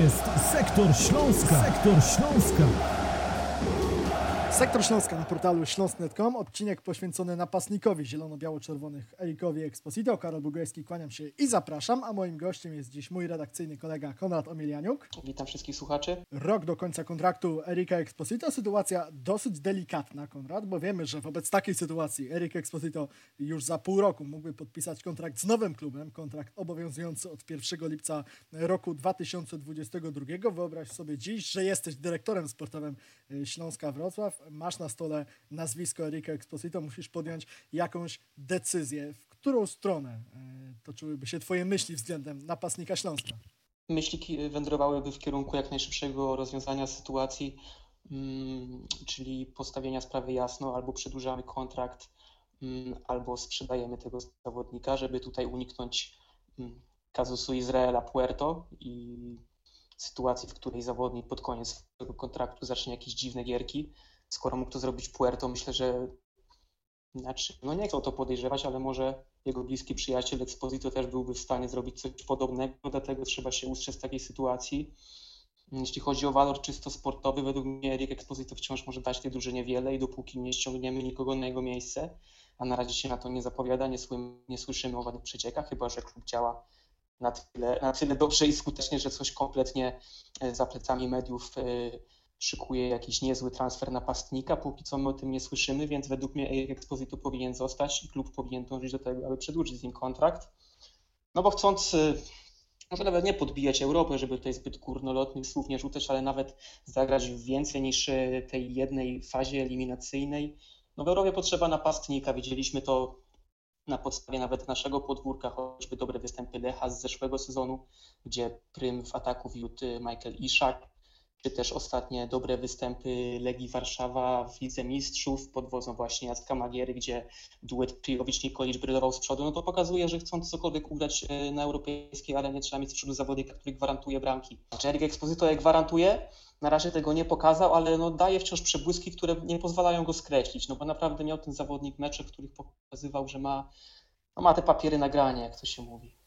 jest Sektor Śląska. Sektor Śląska. Sektor Śląska na portalu śląsk.com. Odcinek poświęcony napastnikowi zielono-biało-czerwonych Erikowi Exposito. Karol Bugajski, kłaniam się i zapraszam. A moim gościem jest dziś mój redakcyjny kolega Konrad Omilianiuk. Witam wszystkich słuchaczy. Rok do końca kontraktu Erika Exposito. Sytuacja dosyć delikatna, Konrad, bo wiemy, że wobec takiej sytuacji Erik Exposito już za pół roku mógłby podpisać kontrakt z nowym klubem. Kontrakt obowiązujący od 1 lipca roku 2022. Wyobraź sobie dziś, że jesteś dyrektorem sportowym Śląska Wrocław masz na stole nazwisko Erika Exposito, musisz podjąć jakąś decyzję. W którą stronę e, toczyłyby się Twoje myśli względem napastnika Śląska? Myśli wędrowałyby w kierunku jak najszybszego rozwiązania sytuacji, mm, czyli postawienia sprawy jasno, albo przedłużamy kontrakt, mm, albo sprzedajemy tego zawodnika, żeby tutaj uniknąć mm, kazusu Izraela Puerto i sytuacji, w której zawodnik pod koniec tego kontraktu zacznie jakieś dziwne gierki skoro mógł to zrobić Puerto, myślę, że znaczy, no nie chcę o to podejrzewać, ale może jego bliski przyjaciel Exposito też byłby w stanie zrobić coś podobnego, dlatego trzeba się ustrzec takiej sytuacji. Jeśli chodzi o walor czysto sportowy, według mnie Eric Exposito wciąż może dać tej drużynie wiele i dopóki nie ściągniemy nikogo na jego miejsce, a na razie się na to nie zapowiada, nie, nie słyszymy o żadnych przeciekach, chyba że klub działa na tyle, na tyle dobrze i skutecznie, że coś kompletnie e, za plecami mediów e, szykuje jakiś niezły transfer napastnika. Póki co my o tym nie słyszymy, więc według mnie Eric Exposito powinien zostać i klub powinien dążyć do tego, aby przedłużyć z nim kontrakt. No bo chcąc y, może nawet nie podbijać Europy, żeby tutaj zbyt górnolotnych słów nie rzucać, ale nawet zagrać więcej niż y, tej jednej fazie eliminacyjnej. No w Europie potrzeba napastnika, widzieliśmy to na podstawie nawet naszego podwórka, choćby dobre występy Lecha z zeszłego sezonu, gdzie prym w ataku wiódł y, Michael Iszak, czy też ostatnie dobre występy Legii Warszawa w Lidze Mistrzów pod wodzą właśnie Jacka Magiery, gdzie duet Prijowicz-Nikolic brylował z przodu, no to pokazuje, że chcąc cokolwiek ugrać e, na europejskiej arenie trzeba mieć z przodu zawodnika, który gwarantuje bramki. Erik Exposito jak gwarantuje, na razie tego nie pokazał, ale no daje wciąż przebłyski, które nie pozwalają go skreślić, no bo naprawdę miał ten zawodnik mecze, w których pokazywał, że ma, no ma te papiery nagrania, jak to się mówi.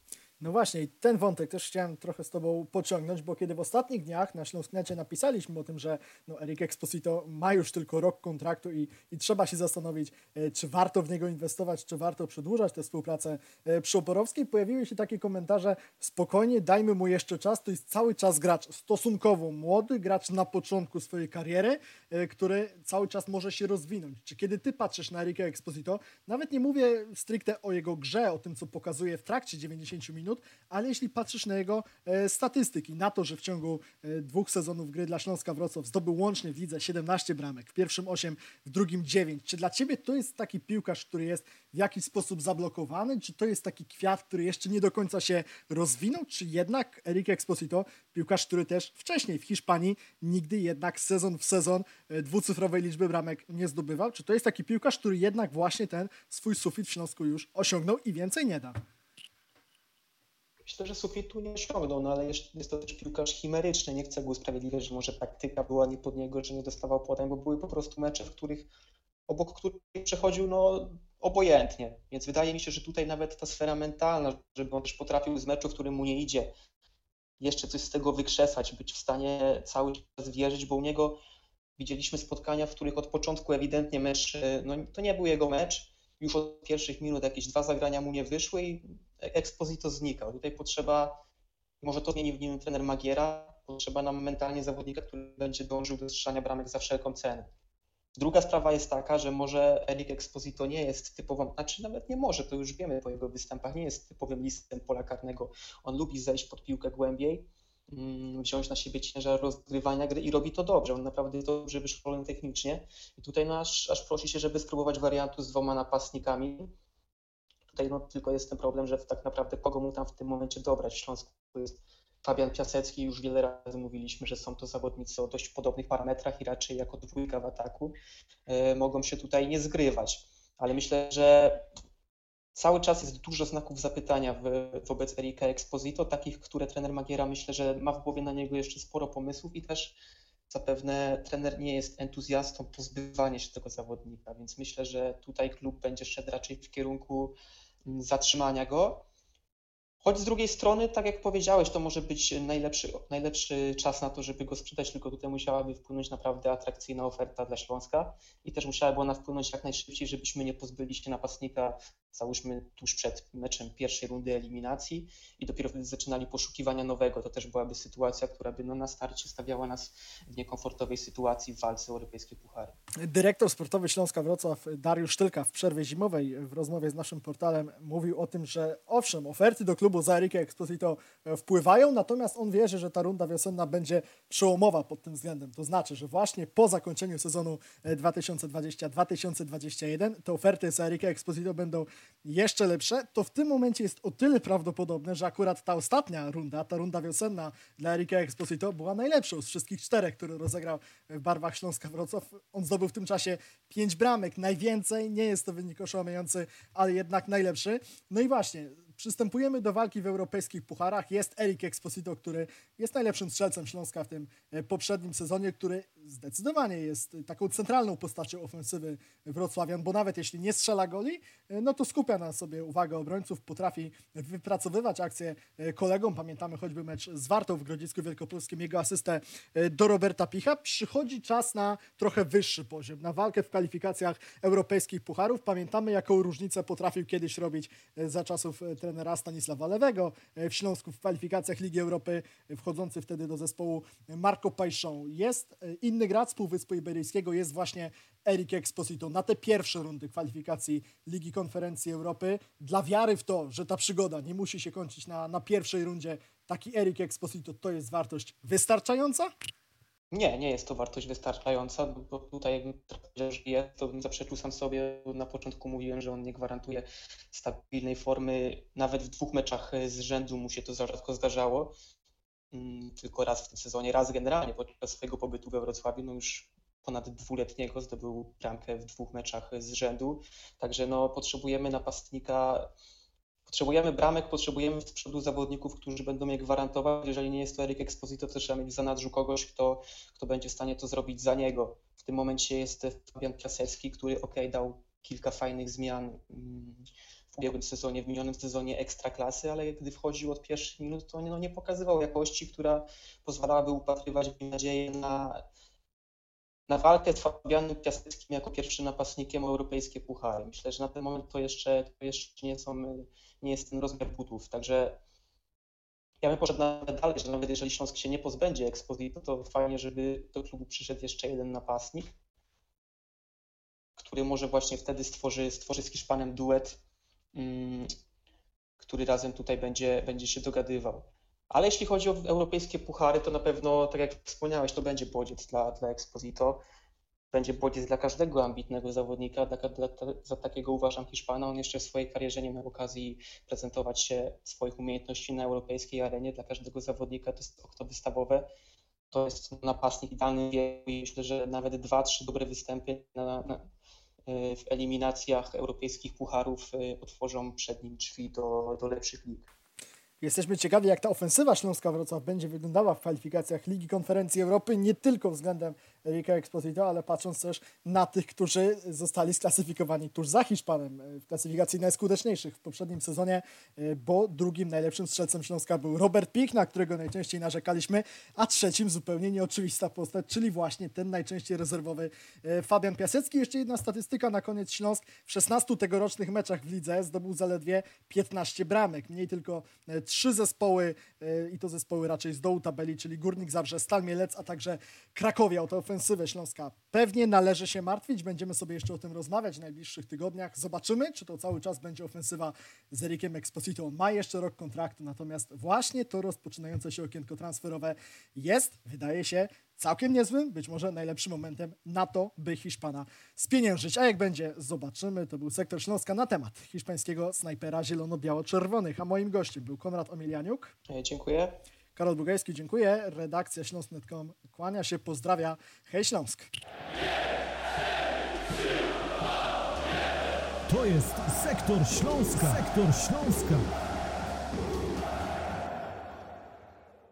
No właśnie, i ten wątek też chciałem trochę z Tobą pociągnąć, bo kiedy w ostatnich dniach na Śląsknecie napisaliśmy o tym, że no, Eric Exposito ma już tylko rok kontraktu i, i trzeba się zastanowić, e, czy warto w niego inwestować, czy warto przedłużać tę współpracę e, przy Oporowskiej, pojawiły się takie komentarze, spokojnie, dajmy mu jeszcze czas, to jest cały czas gracz stosunkowo młody, gracz na początku swojej kariery, e, który cały czas może się rozwinąć. Czy kiedy Ty patrzysz na Erika Exposito, nawet nie mówię stricte o jego grze, o tym, co pokazuje w trakcie 90 minut, minut, ale jeśli patrzysz na jego e, statystyki, na to, że w ciągu e, dwóch sezonów gry dla Śląska Wrocław zdobył łącznie w lidze 17 bramek, w pierwszym 8, w drugim 9. Czy dla Ciebie to jest taki piłkarz, który jest w jakiś sposób zablokowany? Czy to jest taki kwiat, który jeszcze nie do końca się rozwinął? Czy jednak Eric Exposito, piłkarz, który też wcześniej w Hiszpanii nigdy jednak sezon w sezon e, dwucyfrowej liczby bramek nie zdobywał? Czy to jest taki piłkarz, który jednak właśnie ten swój sufit w Śląsku już osiągnął i więcej nie da? Myślę, że sufitu nie osiągnął, no ale jest to też piłkarz chimeryczny. Nie chcę go usprawiedliwiać, że może taktyka była nie pod niego, że nie dostawał podań, bo były po prostu mecze, w których obok których przechodził no, obojętnie. Więc wydaje mi się, że tutaj nawet ta sfera mentalna, żeby on też potrafił z meczu, w którym mu nie idzie, jeszcze coś z tego wykrzesać, być w stanie cały czas wierzyć, bo u niego widzieliśmy spotkania, w których od początku ewidentnie mecz, no to nie był jego mecz, już od pierwszych minut jakieś dwa zagrania mu nie wyszły i Exposito znikał. Tutaj potrzeba, może to zmieni w nim trener Magiera, potrzeba nam mentalnie zawodnika, który będzie dążył do strzelania bramek za wszelką cenę. Druga sprawa jest taka, że może Eric Exposito nie jest typową, znaczy nawet nie może, to już wiemy po jego występach, nie jest typowym listem pola karnego. On lubi zejść pod piłkę głębiej, mm, wziąć na siebie ciężar rozgrywania gry i robi to dobrze. On naprawdę jest dobrze wyszkolony technicznie. I tutaj aż, aż prosi się, żeby spróbować wariantu z dwoma napastnikami. Tutaj no, tylko jest ten problem, że tak naprawdę kogo mu tam w tym momencie dobrać. W Śląsku jest Fabian Piasecki, już wiele razy mówiliśmy, że są to zawodnicy o dość podobnych parametrach i raczej jako dwójka w ataku e, mogą się tutaj nie zgrywać. Ale myślę, że cały czas jest dużo znaków zapytania w, wobec Erika Exposito, takich, które trener Magiera myślę, że ma w głowie na niego jeszcze sporo pomysłów i też zapewne trener nie jest entuzjastą pozbywania się tego zawodnika, więc myślę, że tutaj klub będzie szedł raczej w kierunku zatrzymania go. Choć z drugiej strony, tak jak powiedziałeś, to może być najlepszy, najlepszy czas na to, żeby go sprzedać, tylko tutaj musiałaby wpłynąć naprawdę atrakcyjna oferta dla Śląska i też musiałaby ona wpłynąć jak najszybciej, żebyśmy nie pozbyli się napastnika, załóżmy tuż przed meczem pierwszej rundy eliminacji i dopiero wtedy zaczynali poszukiwania nowego. To też byłaby sytuacja, która by no, na starcie stawiała nas w niekomfortowej sytuacji w walce o europejskie puchary. Dyrektor sportowy Śląska Wrocław Dariusz Tylka w przerwie zimowej w rozmowie z naszym portalem mówił o tym, że owszem, oferty do klubu za Erikę Exposito e, wpływają, natomiast on wierzy, że ta runda wiosenna będzie przełomowa pod tym względem. To znaczy, że właśnie po zakończeniu sezonu 2020-2021 e, te oferty za Erikę Exposito będą jeszcze lepsze. To w tym momencie jest o tyle prawdopodobne, że akurat ta ostatnia runda, ta runda wiosenna dla Erika Exposito była najlepszą z wszystkich czterech, które rozegrał w barwach Śląska Wrocław. On zdobył w tym czasie pięć bramek, najwięcej, nie jest to wynik oszałamiający, ale jednak najlepszy. No i właśnie, przystępujemy do walki w europejskich pucharach. Jest Erik Exposito, który jest najlepszym strzelcem Śląska w tym e, poprzednim sezonie, który zdecydowanie jest taką centralną postacią ofensywy Wrocławian, bo nawet jeśli nie strzela goli, e, no to skupia na sobie uwagę obrońców, potrafi wypracowywać akcje e, kolegom. Pamiętamy choćby mecz z Wartą w Grodzisku Wielkopolskim, jego asystę do Roberta Picha. Przychodzi czas na trochę wyższy poziom, na walkę w kwalifikacjach europejskich pucharów. Pamiętamy, jaką różnicę potrafił kiedyś robić za czasów trenera Stanisława Lewego e, w Śląsku w kwalifikacjach Ligi Europy, e, wchodzący wtedy do zespołu Marco Pajszą. Jest e, inny gracz z Półwyspu Iberyjskiego, jest właśnie Eric Exposito na te pierwsze rundy kwalifikacji Ligi Konferencji Europy. Dla wiary w to, że ta przygoda nie musi się kończyć na, na pierwszej rundzie, taki Eric Exposito to jest wartość wystarczająca? Nie, nie jest to wartość wystarczająca, bo tutaj jakbym jest, to bym zaprzeczył sam sobie. Na początku mówiłem, że on nie gwarantuje stabilnej formy. Nawet w dwóch meczach z rzędu mu się to za rzadko zdarzało. Mm, tylko raz w tym sezonie, raz generalnie podczas swojego pobytu we Wrocławiu, no już ponad dwuletniego zdobył bramkę w dwóch meczach z rzędu. Także no, potrzebujemy napastnika Potrzebujemy bramek, potrzebujemy z przodu zawodników, którzy będą je gwarantować. Jeżeli nie jest to Erik Exposito, to trzeba mieć w zanadrzu kogoś, kto, kto będzie w stanie to zrobić za niego. W tym momencie jest Fabian Piasecki, który ok, dał kilka fajnych zmian mm, w ubiegłym sezonie, w minionym sezonie ekstraklasy, ale gdy wchodził od pierwszych minut, to no, nie pokazywał jakości, która pozwalałaby upatrywać nadzieję na, na walkę z Fabianem Piaseckim jako pierwszym napastnikiem europejskie puchary. Myślę, że na ten moment to jeszcze, to jeszcze nie są nie jest ten rozmiar butów. Także ja bym poszedł nawet dalej, że nawet jeżeli Śląsk się nie pozbędzie Exposito, to fajnie, żeby do klubu przyszedł jeszcze jeden napastnik, który może właśnie wtedy stworzy, stworzy z Hiszpanem duet, mm, który razem tutaj będzie, będzie się dogadywał. Ale jeśli chodzi o europejskie puchary, to na pewno, tak jak wspomniałeś, to będzie bodziec dla, dla Exposito będzie bodziec dla każdego ambitnego zawodnika. Dla, dla, za takiego uważam Hiszpana. On jeszcze w swojej karierze nie miał okazji prezentować się swoich umiejętności na europejskiej arenie. Dla każdego zawodnika to jest okno wystawowe. To jest napastnik idealny i myślę, że nawet dwa, trzy dobre występy na, na, w eliminacjach europejskich pucharów y, otworzą przed nim drzwi do, do lepszych lig. Jesteśmy ciekawi, jak ta ofensywa Śląska Wrocław będzie wyglądała w kwalifikacjach Ligi Konferencji Europy, nie tylko względem Erika Exposito, ale patrząc też na tych, którzy zostali sklasyfikowani tuż za Hiszpanem e, w klasyfikacji najskuteczniejszych w poprzednim sezonie, e, bo drugim najlepszym strzelcem Śląska był Robert Pik, na którego najczęściej narzekaliśmy, a trzecim zupełnie nieoczywista postać, czyli właśnie ten najczęściej rezerwowy e, Fabian Piasecki. Jeszcze jedna statystyka na koniec Śląsk. W 16 tegorocznych meczach w lidze zdobył zaledwie 15 bramek. Mniej tylko trzy zespoły i to zespoły raczej z dołu tabeli, czyli Górnik Zabrze, Stal Mielec, a także Krakowia. Oto ofensywę Śląska pewnie należy się martwić. Będziemy sobie jeszcze o tym rozmawiać w najbliższych tygodniach. Zobaczymy, czy to cały czas będzie ofensywa z Erikiem Exposito. On ma jeszcze rok kontraktu, natomiast właśnie to rozpoczynające się okienko transferowe jest, wydaje się, całkiem niezłym, być może najlepszym momentem na to, by Hiszpana spieniężyć. A jak będzie, zobaczymy. To był sektor Śląska na temat hiszpańskiego snajpera zielono-biało-czerwonych. A moim gościem był Konrad Omilianiuk. Dziękuję. Karol Bugajski, dziękuję. Redakcja śląsk.com kłania się, pozdrawia. Hej Śląsk! To jest Sektor Śląska. Sektor Śląska.